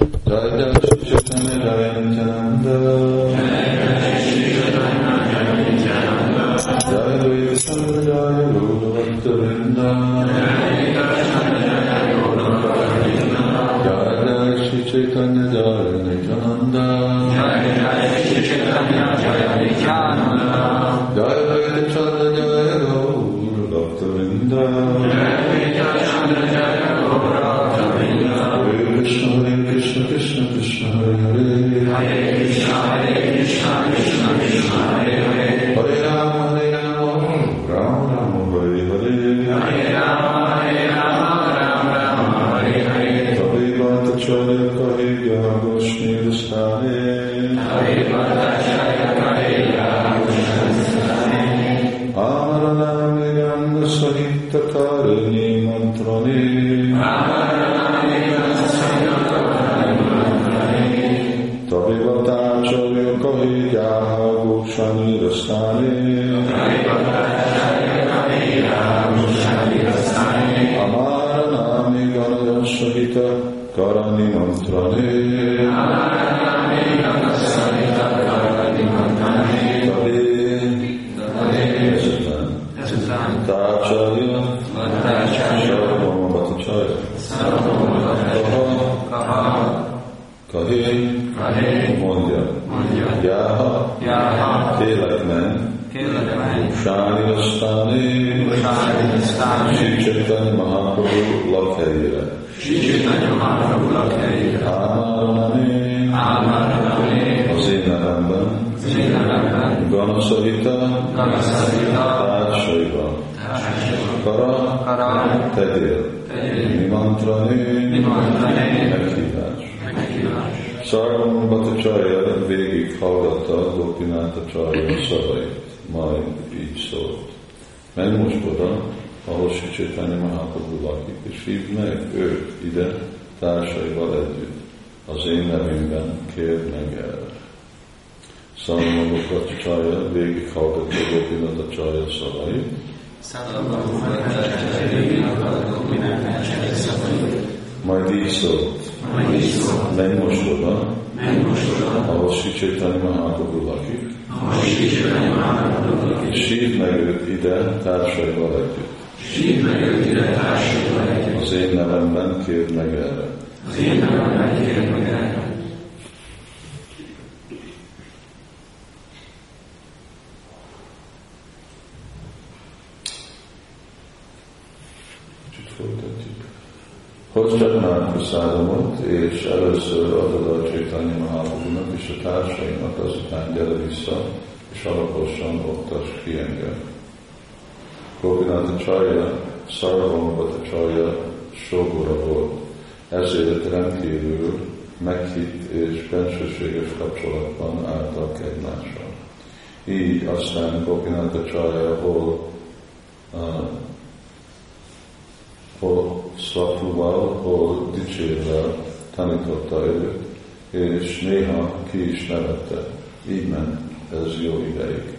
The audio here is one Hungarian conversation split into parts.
Jai Jai Sandhya Guru Children Sri Chaitanya Mahaprabhu lakhelyére. Ámárani, az én nevemben, Ganasahita, társaival. Kara, tegyél, Nimantrani, meghívás. Sarvam Bhattacharya végig hallgatta Gopinata Charya szavait, majd így szólt. Menj most oda, ahol Sri Chaitanya Mahaprabhu lakik, és hívd őt ide társaival együtt. Az én nevemben kérd meg el. Sarvam Bhattacharya végig hallgatta Gopinata Charya szavait, majd így szólt. Menj most oda, ahol Sri Chaitanya Mahaprabhu lakik, és hívd meg őt ide társaival együtt. Az én nevemben kérd meg erre. Kicsit folytatjuk. Hozd csak már praszádomot, és először adod a Csétányi Mahaprabhunak és a társainak, azután gyere vissza, és alaposan oktass ki engem. Gopinata Csarja, Szarvamabata Csarja sógora volt, ezért rendkívül meghitt és bensőséges kapcsolatban álltak egymással. Így aztán Gopinata Csarja hol uh, hol szakluval, hol dicsérvel tanította őt, és néha ki is nevette. Így ment ez jó ideig.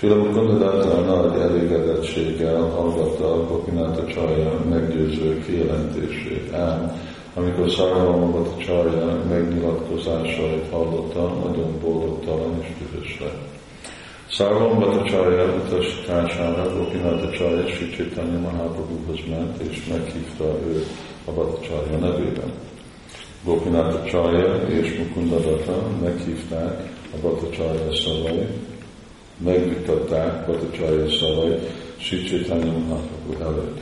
Srila Mukundadata nagy elégedettséggel hallgatta a Gopinata Csarja meggyőző kijelentését, ám amikor Szarvamabata Csarja megnyilatkozásait hallotta, nagyon boldogtalan és dühös lett. Szarvam Bhattacharya utasítására Gopinata Charya Sri Chaitanya Mahaprabhuhoz ment, és meghívta őt a Bhattacharya nevében. Gopinata Charya és Mukundadata meghívták a Bhattacharya szavait, megvitatták Bhattacharya szavait Sri Chaitanya Mahaprabhu előtt.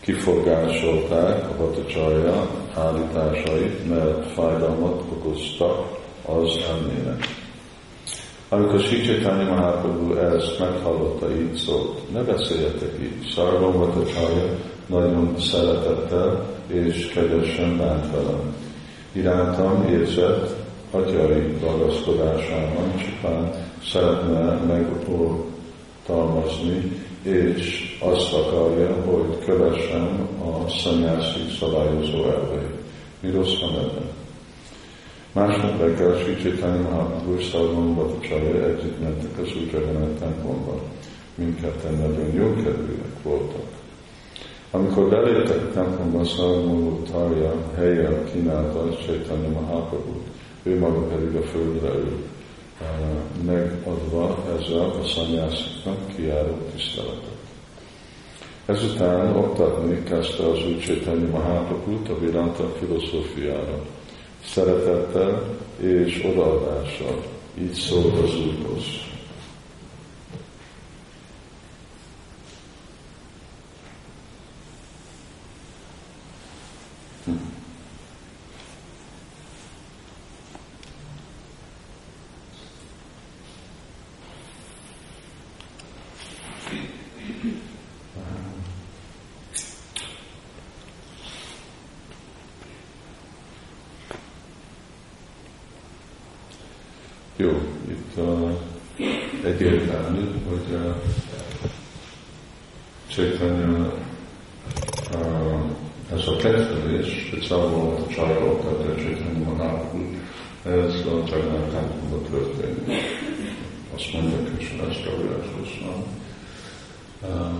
Kifogásolták a Bhattacharya állításait, mert fájdalmat okoztak az elmének. Amikor Sri Chaitanya Mahaprabhu ezt meghallotta, így szólt, ne beszéljetek így, Szarvam Bhattacharya nagyon szeretettel és kedvesen bánt velem. Irántam érzett atyai ragaszkodásában csupán szeretne megoltalmazni, és azt akarja, hogy kövessem a szanyászi szabályozó elveit. Mi rossz van ebben? Másnap reggel Sri Chaitanya Mahaprabhu és Szarvam Bhattacharya együtt mentek az Újjagannat templomba. Mindketten nagyon jó kedvűek voltak. Amikor beléptek a templomba, Szarmó Tarja helyen kínálta Csaitanya Mahaprabhu, ő maga pedig a földre ült, megadva ezzel a szanyásziknak kiáró tiszteletet. Ezután oktatni kezdte az Csaitanya Mahaprabhu-t a Viranta filozófiára, szeretettel és odaadással, így szólt az Úrhoz. Jó, itt uh, egyértelmű, hogy uh, Csaitanya uh, ez a hogy szóval a csajok, tehát a Csaitanya Mahaprabhu, ez a templomban történik. Azt mondják, és ez Kavirás Goswami. Uh,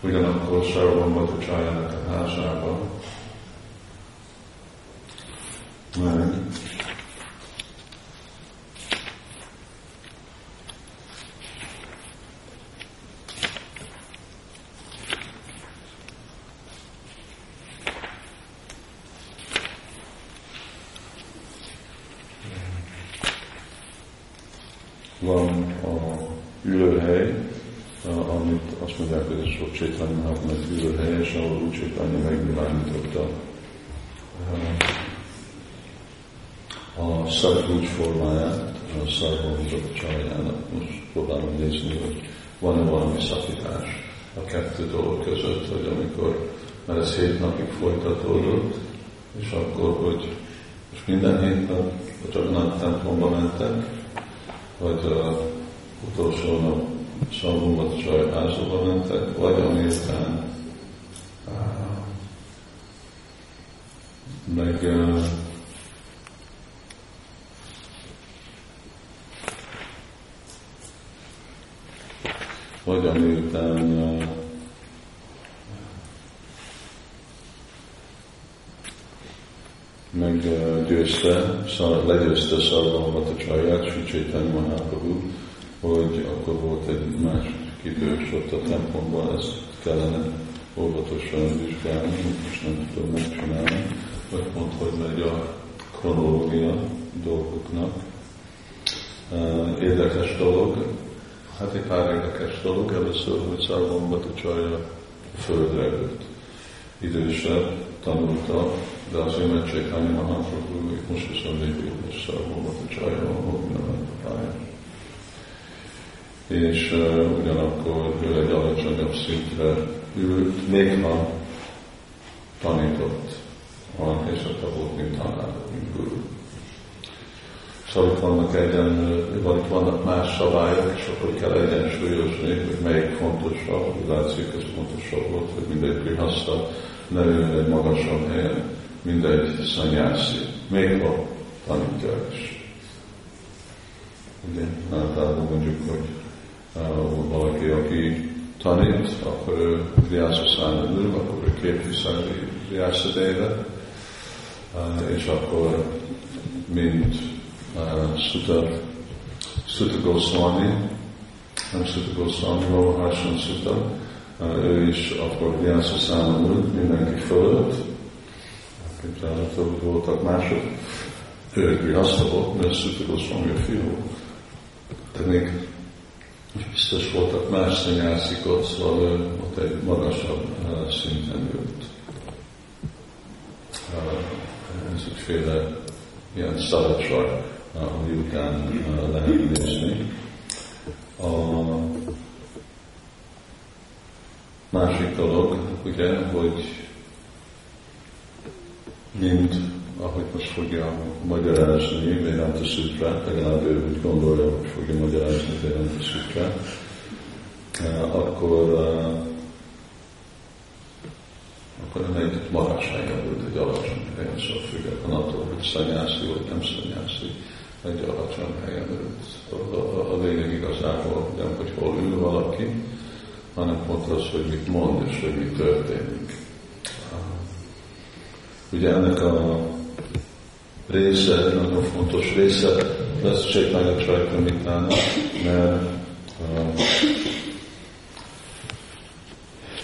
ugyanakkor Sarvam volt a csajának a házában, meg van a ülőhely, amit azt mondják, hogy ez sok Csaitanya egy ülőhely, és ahol úgy Csaitanya megnyilvánította a szarvúgy formáját, a szarvúgyok csajának. Most próbálom nézni, hogy van-e valami szakítás a kettő dolog között, hogy amikor, mert ez hét napig folytatódott, és akkor, hogy most minden hét nap a Jagannath templomba mentek, vagy a utolsó nap Szalvumot sajházóba mentek, vagy amiután meg vagy amiután meggyőzte, legyőzte a csaját, Chaitanya Mahaprabhu, hogy akkor volt egy másik idő, és ott a templomban ezt kellene óvatosan vizsgálni, most nem tudom megcsinálni, vagy pont, hogy megy a kronológia dolgoknak. Érdekes dolog, hát egy pár érdekes dolog, először, hogy Szarvambat a csaja földre ült. Idősebb tanulta de az én Chaitanya Mahaprabhu még most is a végül szarvómat a csajra, ahol nem. És uh, ugyanakkor ő egy alacsonyabb szintre ült, még ha tanított, olyan helyzete volt, mint tanár, mint guru. Szóval itt vannak egyen, van, itt vannak más szabályok, és akkor kell egyensúlyozni, hogy melyik fontosabb, úgy látszik, ez fontosabb volt, hogy mindegy prihaszta ne ülne egy magasabb helyen, mint egy szanyászi, még ha tanítja is. Ugye, általában mondjuk, hogy valaki, aki tanít, akkor ő Vyászaszánál ül, akkor ő képviseli Vyászadévet, uh, és akkor mint Sutta, Sutta Goswami, Sutta Goswami, Maharsan Sutta, ő is akkor Vyászaszánál ül, mindenki fölött, képzelhető, hogy voltak mások. Ő azt volt, mert Szütőgosz van a fiú. De még biztos voltak más szenyászik ott, szóval ő ott egy magasabb uh, szinten ült. Uh, ez egyféle ilyen szabadság, ami után lehet nézni. A másik dolog, ugye, hogy mint ahogy most fogja magyarázni Vedanta Sutra, legalább ő úgy gondolja, hogy fogja magyarázni Vedanta Sutra, eh, akkor, eh, akkor nem egy helyen volt, egy alacsony helyen, szóval független attól, hogy szanyászi vagy nem szanyászi, egy alacsony helyen ült. A, a, a lényeg igazából nem, hogy hol ül valaki, hanem pont az, hogy mit mond és hogy mi történik. Ugye ennek a része, nagyon fontos része lesz Csaitanya Csajtamitának, mert uh,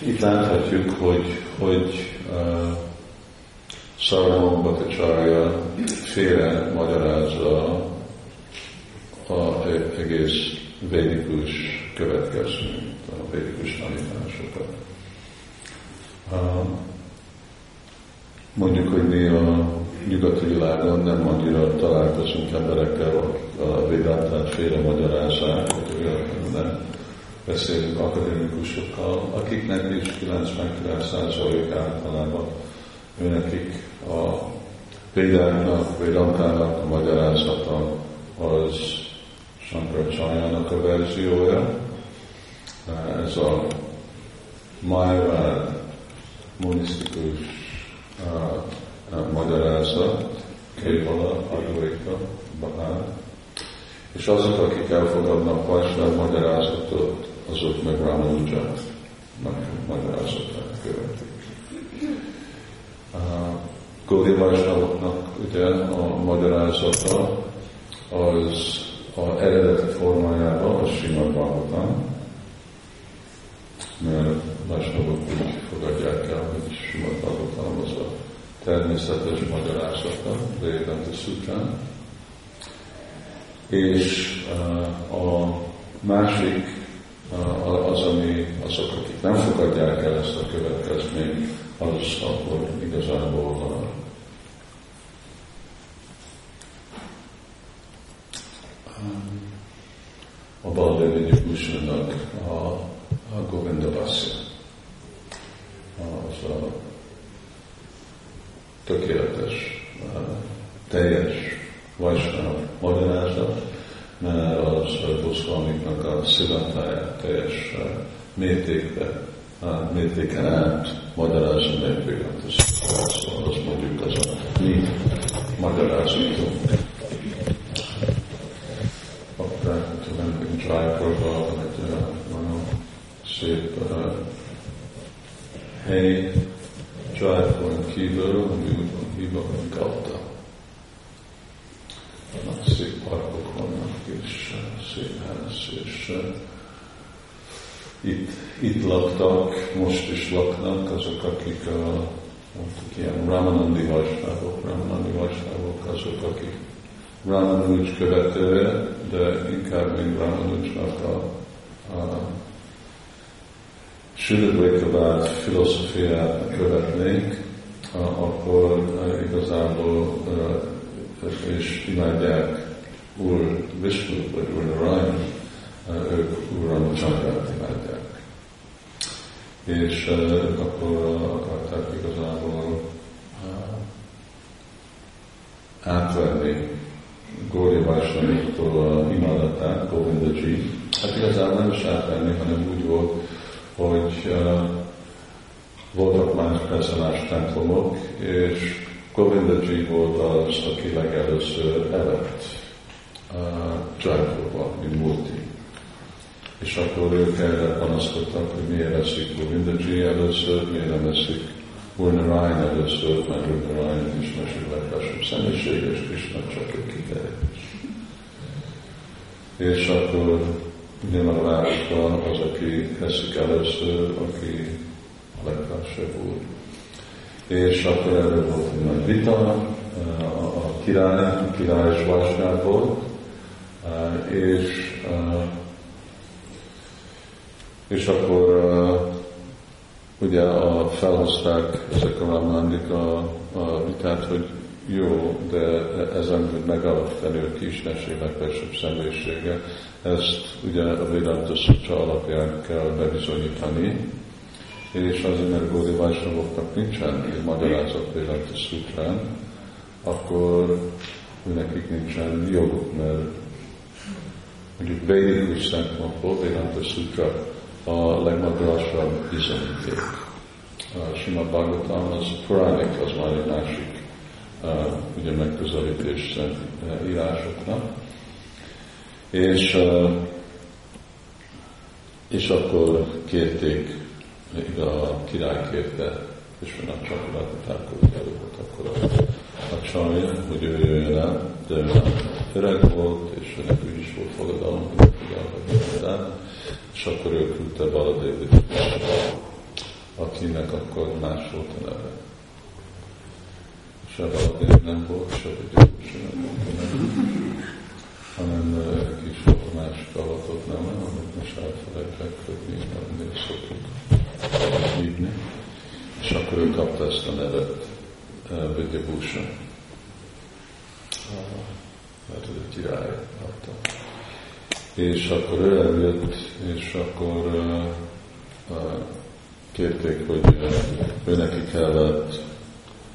itt láthatjuk, hogy, hogy uh, Sarvam Bhattacharya félre magyarázza a egész védikus következményt, a védikus tanításokat. Uh, mondjuk, hogy mi a nyugati világon nem annyira találkozunk emberekkel, akik a Védántát félre magyarázzák, hogy olyan nem beszélünk akadémikusokkal, akiknek is 99%-ig általában őnekik a Védáknak, Védantának a magyarázata az Sankaracsajának a verziója. Ez a Májvád monisztikus magyarázat, Kévala, Advaita, Bahár, és azok, akik elfogadnak Vajsnáv magyarázatot, azok meg Ramanuja magyarázatát követik. Gódi Vajsnavoknak ugye a magyarázata az a eredeti formájában a Srimad Bhagavatam, mert Vajsnavok úgy fogadják el, hogy Srimad Bhagavatam az a természetes magyarázata, Védante Sutrán, és a másik az, ami azok, akik nem fogadják el ezt a következményt, az akkor igazából a Baldevi Bhushannak a, a Govinda Vasya. Az a tökéletes, teljes Vajsnáv magyarázat, mert az Goszvalmiknak a szivatáját teljes mértékben mértéken át magyarázza meg. Szóval azt mondjuk az a mi magyarázatunk. Akkor tudom, Jaipurba egy nagyon szép uh, hely, Jaipurn kívül, ami hívva Gauta. Szép parkok vannak, és szép ház, és itt, itt laktak, most is laknak azok, akik a, mondtuk, ilyen Ramanandi Vajsnávok, Ramanandi Vajsnávok azok, akik Ramanuj követője, de inkább még Ramanujnak a, a Sülödvékabát filozófiát követnék, akkor igazából és imádják Úr Vishnu vagy Úr Narayan, ők Úr Csandrati és uh, akkor akarták igazából átvenni Góri Vásnavitól a imadatát, Govindaji. Hát igazából nem is átvenni, hanem úgy volt, hogy voltak más personás templomok, és Govindaji volt az, aki legelőször evett uh, Jaipurban, mint Murti. És akkor ők erre panaszkodtak, hogy miért eszik Govindaji először, miért nem eszik Purnarayan először, mert Purnarayan is mesél legfelsőbb személyisége, és Krishna csak egy kiterjedés. És akkor nyilván a városban az, aki eszik először, aki legfelsőbb úr. És akkor erről volt egy nagy vita, a király, a király is volt, és és akkor ugye a, felhozták ezek a Ramandik a, a vitát, hogy jó, de ezen, hogy megalapítani a kisnesség legfelsőbb személyisége, ezt ugye a Vedanta alapján kell bebizonyítani, és azért, mert Gódi Vajsnavoknak nincsen egy magyarázat Vedanta Sutrán, akkor nekik nincsen joguk, mert mondjuk védikus szempontból Vedanta Sutra a legmagasabb bizonyíték. A Sima Bhagavatam az Puranik, az már egy másik uh, ugye megközelítés uh, írásoknak. És, uh, és akkor kérték, a király kérte, a csakrát, volt akkor a, a csaj, hogy ő jöjjön el, de ő öreg volt, és ő is volt fogadalom, hogy és akkor ő küldte Baladévit, akinek akkor más volt a neve. Se Baladév nem volt, se se nem volt hanem kis volt más kavatot, nem, amit most elfelejtek, hogy mi nem szoktuk hívni. És akkor ő kapta ezt a nevet, Vidyabhusha. Mert ez egy király adta. És akkor ő eljött, és akkor uh, uh, kérték, hogy ő neki kellett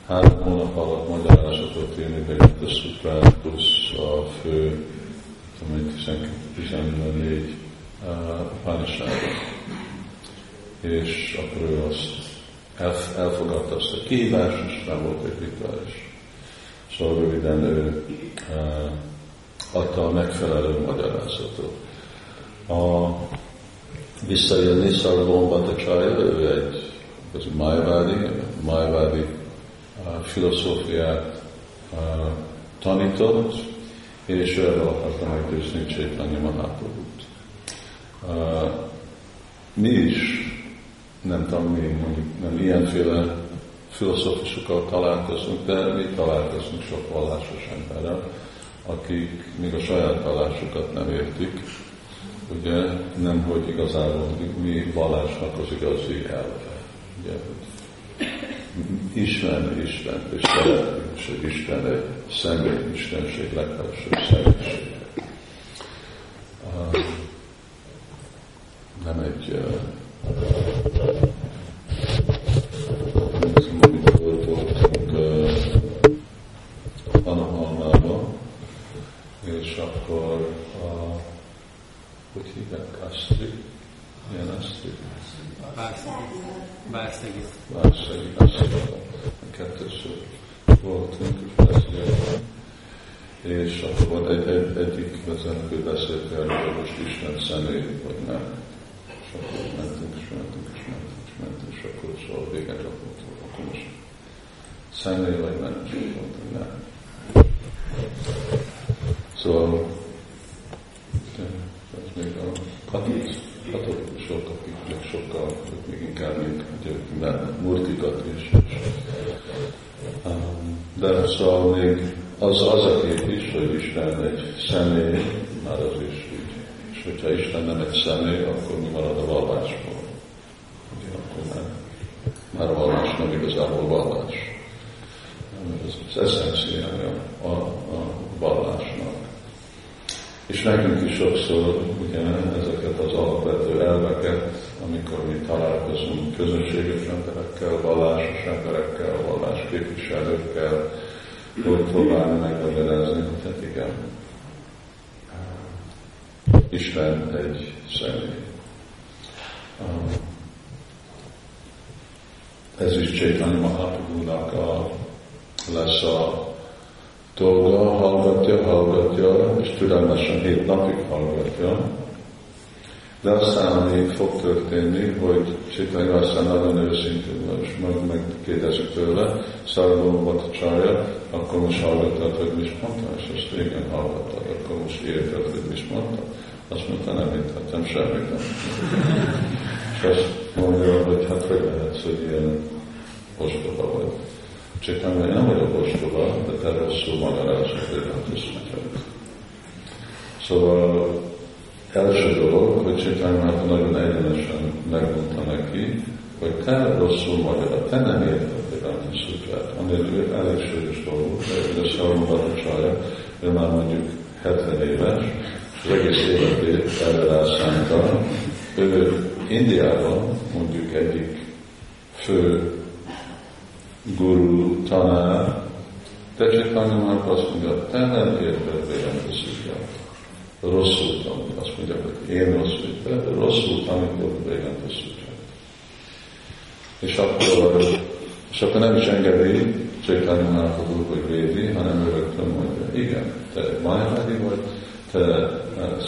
három hónap alatt magyarázatot írni, de a szuprát plusz a fő, tudom, 14 uh. És akkor ő azt elfogadta azt a kihívást, és nem volt egy rituális. Szóval röviden ő adta a megfelelő magyarázatot. A visszajönni Szarvon Csája, ő egy az májvádi, májvádi filozófiát tanított, és erre akarta meggyőzni Csétanya Mahaprabhut. Uh, mi is nem tudom, mi mondjuk nem ilyenféle filozófusokkal találkozunk, de mi találkozunk sok vallásos emberrel, akik még a saját vallásukat nem értik, ugye nem, hogy igazából mi vallásnak az igazi elve. Ugye, ismerni Isten, és szeretni, és hogy Isten egy személy, Istenség legfelsőbb személyiség. Nem egy és akkor a, hogy hívják, Asztri? Milyen Asztri? Bárszegi. Bárszegi, Asztri. Kettőször voltunk, és akkor volt egy, egy, egyik vezető beszélt erről, hogy most Isten személy, vagy nem. És akkor mentünk, és mentünk, és mentünk, és mentünk, és akkor szóval véget rakott, akkor most vagy nem, és mondtam, nem. Szóval ez még a katolikusok, akik még sokkal, még inkább még murtikat is. Um, de szóval még az, az a kép is, hogy Isten egy személy, már az is így. És hogyha Isten nem egy személy, akkor mi marad a vallásból? Ugye, akkor már, már a vallás nem igazából vallás. Ez az eszenciája a, a vallásnak. És nekünk is sokszor ugye, ezeket az alapvető elveket, amikor mi találkozunk közönséges emberekkel, vallásos emberekkel, vallás képviselőkkel, hogy próbálni megmagyarázni, hogy hát igen, Isten egy személy. Ez is Csétani Mahaprabhu-nak a, lesz a dolga, hallgatja, hallgatja, és türelmesen hét napig hallgatja. De aztán, ami fog történni, hogy Csitanyi aztán nagyon őszintén, és meg, megkérdezik tőle, Szarabon volt a csaja, akkor most hallgattad, hogy mi is mondta, és azt régen hallgattad, akkor most érted, hogy mi is mondta. Azt mondta, nem értettem semmit. Nem. és azt mondja, hogy hát hogy lehetsz, hogy ilyen ostoba vagy. Csétányi, én nem vagyok ostoba, de te rosszul magyarázod, nem tudsz Szóval első dolog, hogy Csétányi nagyon egyenesen megmondta neki, hogy te rosszul magyaráz, te nem érted Vedanta Sutrát, ami ő elég súlyos dolog, de a Sarmabata Csarja, ő már mondjuk 70 éves, és az egész életét erre rászánta. Ő Indiában mondjuk egyik fő guru, tanár, de Csaitanya azt mondja, te nem érted Vedanta Sutrát. Rosszul tanul, azt mondja, hogy én rosszul, de rosszul tanítod Vedanta Sutrát. És akkor, és akkor nem is engedi Csaitanya Mahaprabhu, hogy védi, hanem rögtön mondja, igen, te Majádi vagy, te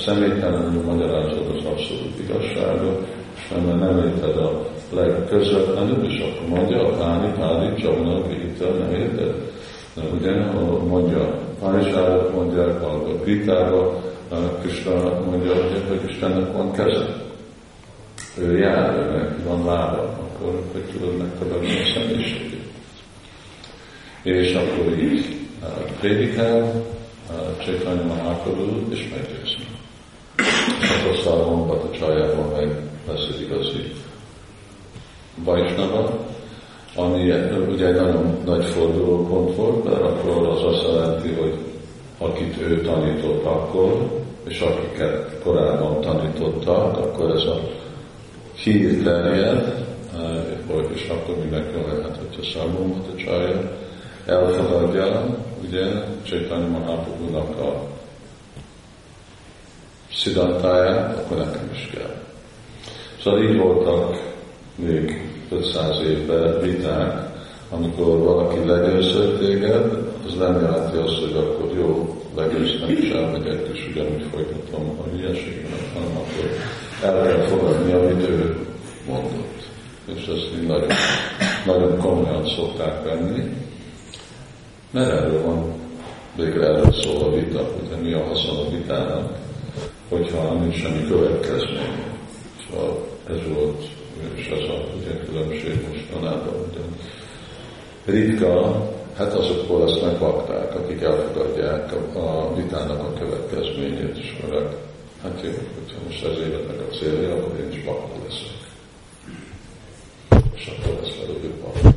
személytelenül magyarázod az abszolút igazságot, és mert nem érted a legközvetlenül, és akkor mondja a Páni, Páni, Csavana, Gita, nem érted? De ugye mondja, Pánisárat mondják, a Gitára, Krishna mondja, hogy Istennek van keze. Ő jár, van lába, akkor hogy tudod megtagadni a személyiségét. És akkor így prédikál, Csaitanya Mahaprabhu, és meggyőzni. És akkor a csajában meg lesz egy igazi Vajsnava, ami ugye egy nagyon nagy fordulópont volt, mert akkor az azt jelenti, hogy akit ő tanított akkor, és akiket korábban tanítottak, akkor ez a hír terjed, és akkor mindenki lehet, hogyha számolmat a csaja, elfogadja, ugye, Csaitanya Mahaprabhu-nak a szidantáját, akkor nekem is kell. Szóval így voltak még 500 évben viták, amikor valaki legőször téged, az nem jelenti azt, hogy akkor jó, legősznek is elmegyek, és ugyanúgy folytatom a hülyeségemet, hanem akkor el kell fogadni, amit ő mondott. És ezt így nagyon, nagyon komolyan szokták venni, mert erről van, végre erről szól a vita, hogy mi a haszon a vitának, hogyha nincs semmi következmény. Szóval ez volt, és ez a ugye, különbség mostanában. Ugye. Ritka, hát azokból lesznek bakták, akik elfogadják a, a vitának a következményét, és mert hát jó, hogyha most ez életnek a célja, akkor én is bakta leszek. És akkor lesz belőle bakta.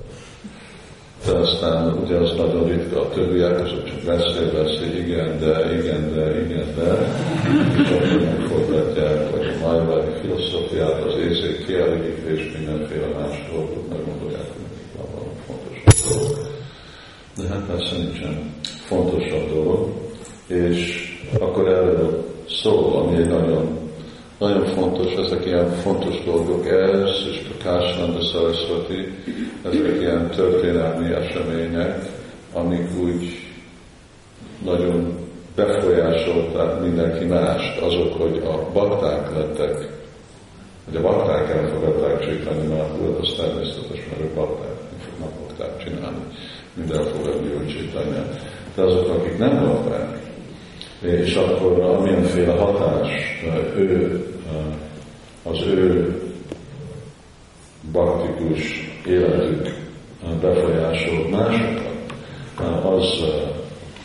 De aztán ugye az nagyon ritka, a többiek azok beszél, beszél, igen, de, igen, de, igen, de, és akkor megfordítják, hogy a majvai filozófiát, az észék kielégítés, mindenféle más dolgot megmondják, hogy van valami dolog. De hát persze nincsen fontosabb dolog, és akkor erről szól, ami egy nagyon nagyon fontos, ezek ilyen fontos dolgok, ez és a Kásnanda Saraswati, ezek ilyen történelmi események, amik úgy nagyon befolyásolták mindenki mást, azok, hogy a bakták lettek, hogy a bakták elfogadták Csétani Mahaprabhut, az természetes, mert ők bakták, fognak bakták csinálni, mind elfogadni hogy Csétanyát. De azok, akik nem bakták, és akkor amilyenféle hatás ő, az ő baktikus életük befolyásolt másokat, az,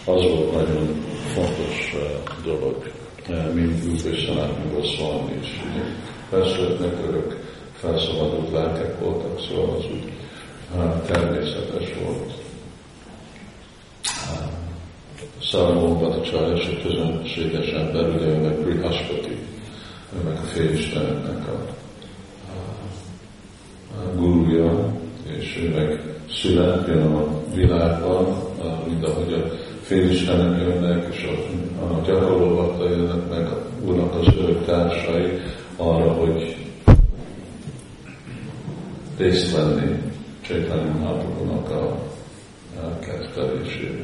az volt nagyon fontos dolog, mint Úr Sanátni Goszvalmi is. Persze örök felszabadult lelkek voltak, szóval az úgy természetes volt. Szalmóban a család, és a közönséges ember, ugye meg Brihaspati, meg a félisteneknek a, gurúja, és ő meg szület, jön a világban, mint ahogy a félistenek jönnek, és a, a gyakorlóbatta jönnek meg a úrnak az örök társai arra, hogy részt venni Csaitanya Mahaprabhu-nak a, a kettelésében.